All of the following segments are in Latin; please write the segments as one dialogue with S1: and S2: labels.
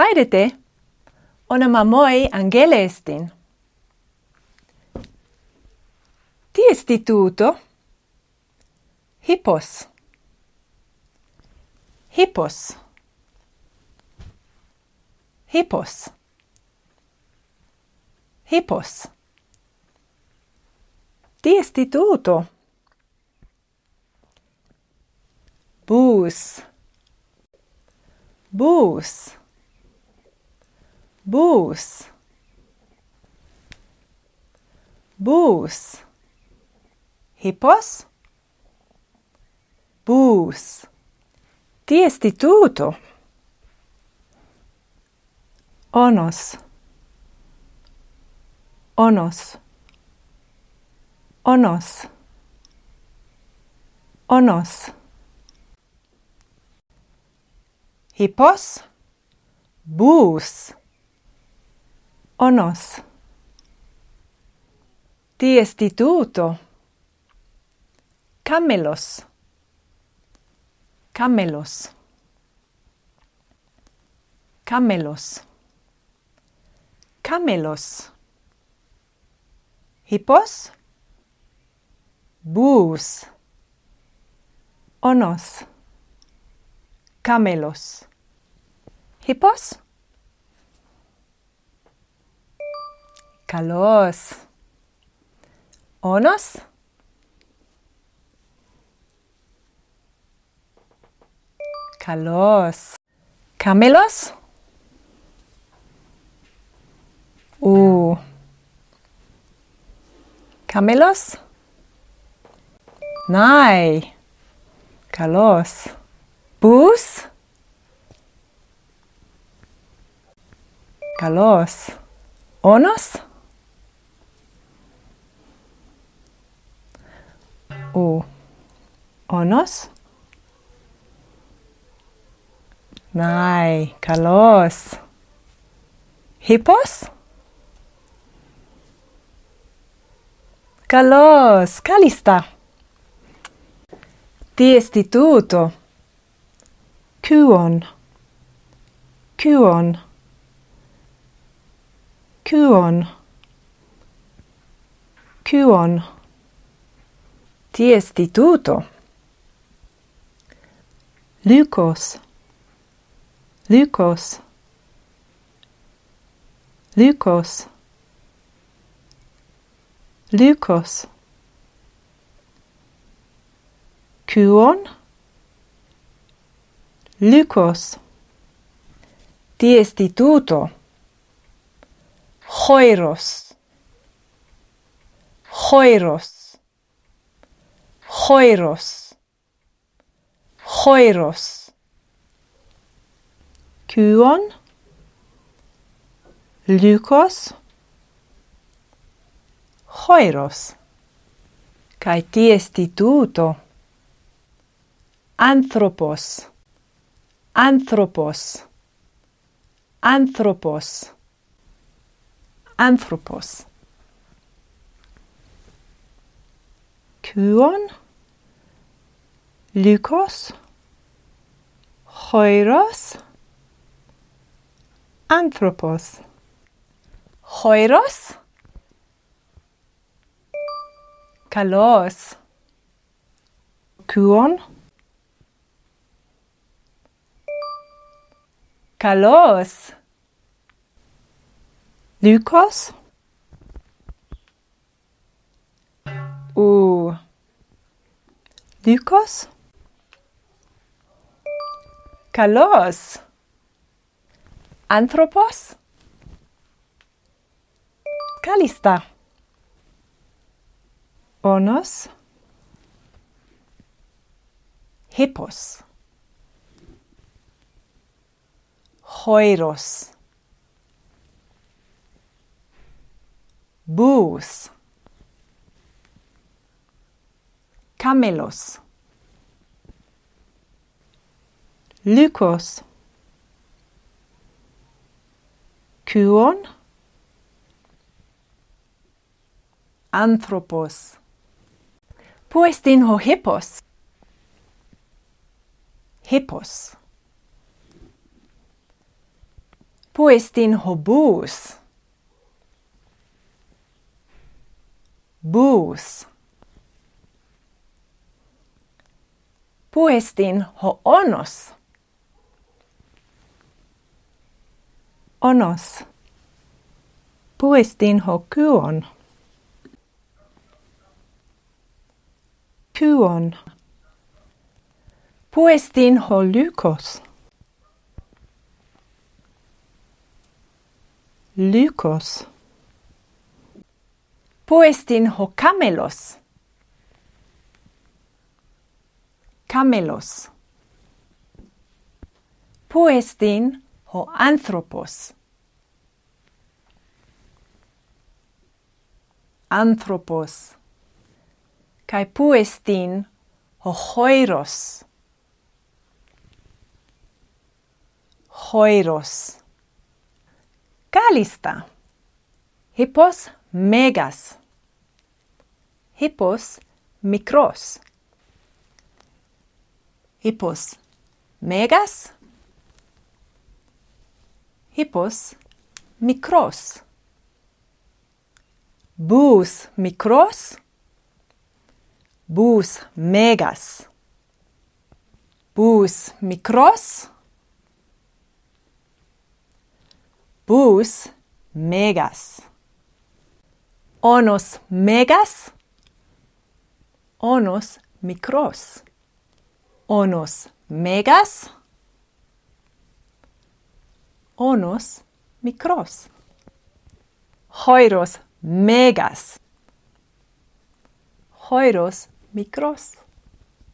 S1: haidete, ona mamoi angele estin. Ti estituto? Hippos. Hippos. Hippos. Hippos. Ti estituto? Bus. Bus. Bus. Bus. Hippos? Bus. Ti estituto? Onos. Onos. Onos. Onos. Hippos? Bus. onos. Ti estituto. Camelos. Camelos. Camelos. Camelos. Hippos. Bus. Onos. Camelos. Hippos. Kalos. Onos? Kalos. Camelos? U. Camelos? Nai. Bus? Kalos. Onos? u onos? Nai, kalos. Hippos? Kalos, kalista. Ti istituto. Kuon. Kuon. Kuon. Kuon. Ti istituto. Lykos. Lykos. Lykos. Lykos. Kuon. Lykos. Ti istituto. Hoiros. Hoiros. Choiros. Choiros. Kuon. Lykos. Choiros. Kai ti istituto. Anthropos. Anthropos. Anthropos. Anthropos. Kuon. Lykos, Cheuros, Anthropos. Cheuros, Kalos, Kyon, Kalos, Lykos, U, Lykos, Kalos. Anthropos. Kalista. Onos. Hippos. Hoiros. Bus. Camelos. lykos. Kyon anthropos. Poestin ho hippos. Hippos. Poestin ho bus. Bus. Poestin ho onos. on os. Puestin hoku on. Kyon. Puestin holykos. Lykos. Puestin hokamelos. Kamelos. Puestin ho anthropos. Anthropos. Kai puestin ho hoiros. Hoiros. Kalista. Hippos megas. Hippos mikros. Hippos megas hippos mikros. Bus mikros. Bus megas. Bus mikros. Bus megas. Onos megas. Onos mikros. Onos megas onos mikros. Hoiros megas. Hoiros mikros.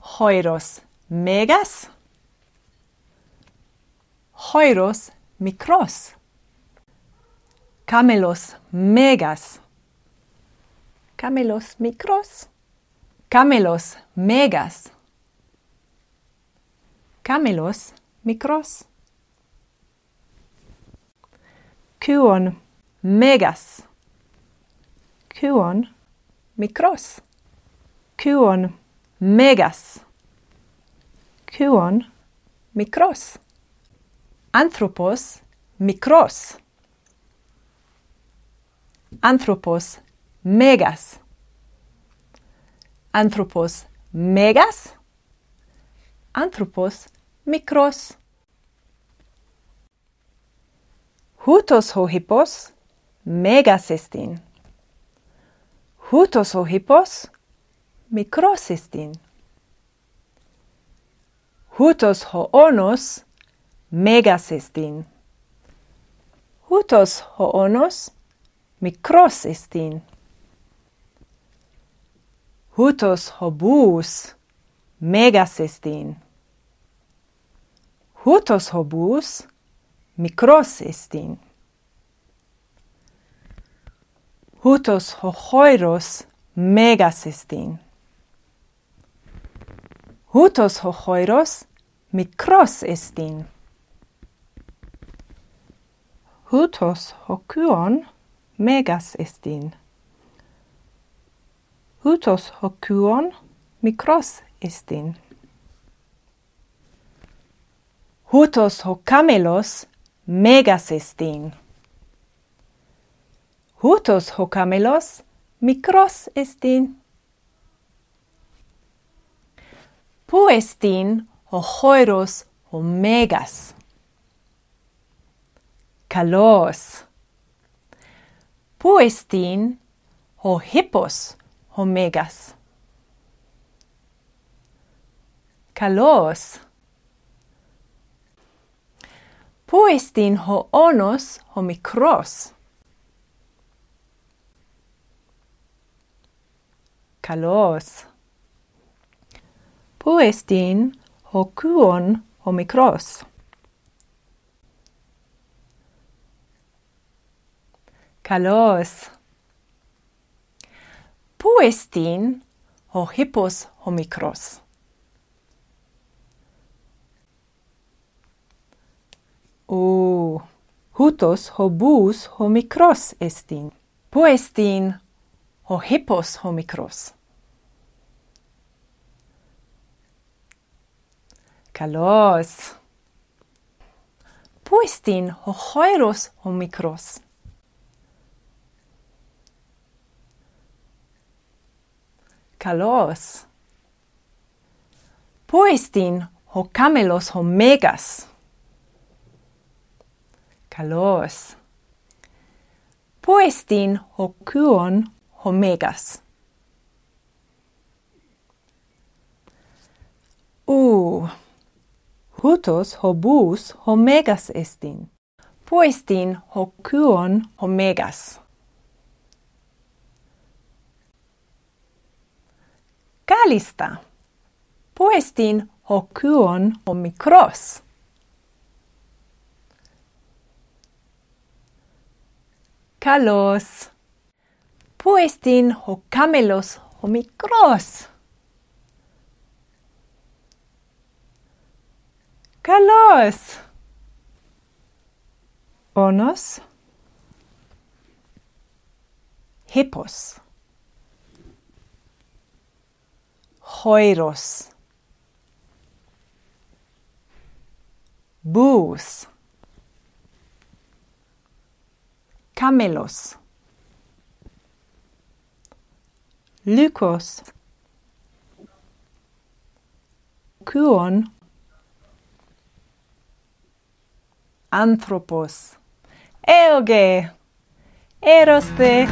S1: Hoiros megas. Hoiros mikros. Camelos megas. Camelos mikros. Camelos megas. Camelos mikros. Kuon megas. Kuon mikros. Kuon megas. Kuon mikros. Anthropos mikros. Anthropos megas. Anthropos megas. Anthropos mikros. Hutos ho hippos megas estin. Hutos ho hippos mikros estin. Hutos ho onos megas estin. Hutos ho onos mikros estin. Hutos ho bus megas estin. Hutos ho bus mikros estin. Hutos hochoiros megas estin. Hutos hochoiros mikros estin. Hutos hokuon megas estin. Hutos hokuon mikros estin. Hutos hocamelos megasestin. Hutos hokamelos mikros estin. Pu estin hohoiros omegas. Kalos. Pu estin ho hippos omegas. Kalos. Puestin ho onos homikros. Kalos. Puestin ho kuon homikros. Kalos. Puestin ho hippos homikros. O, hutos hobus homikros estin, poestin ho hippos homikros. Kalos. Poestin ho hoiros homikros. Kalos. Poestin ho camelos homegas kalos. Poestin hocuon homegas. U. Hutos hobus homegas estin. Poestin hocuon homegas. Kalista. Poestin hocuon homikros. kalos. Poestin ho Puestin ho mikros. Kalos. Onos. Hippos. Hoiros. Bus. camelos. Lykos kuon anthropos. Eoge eroste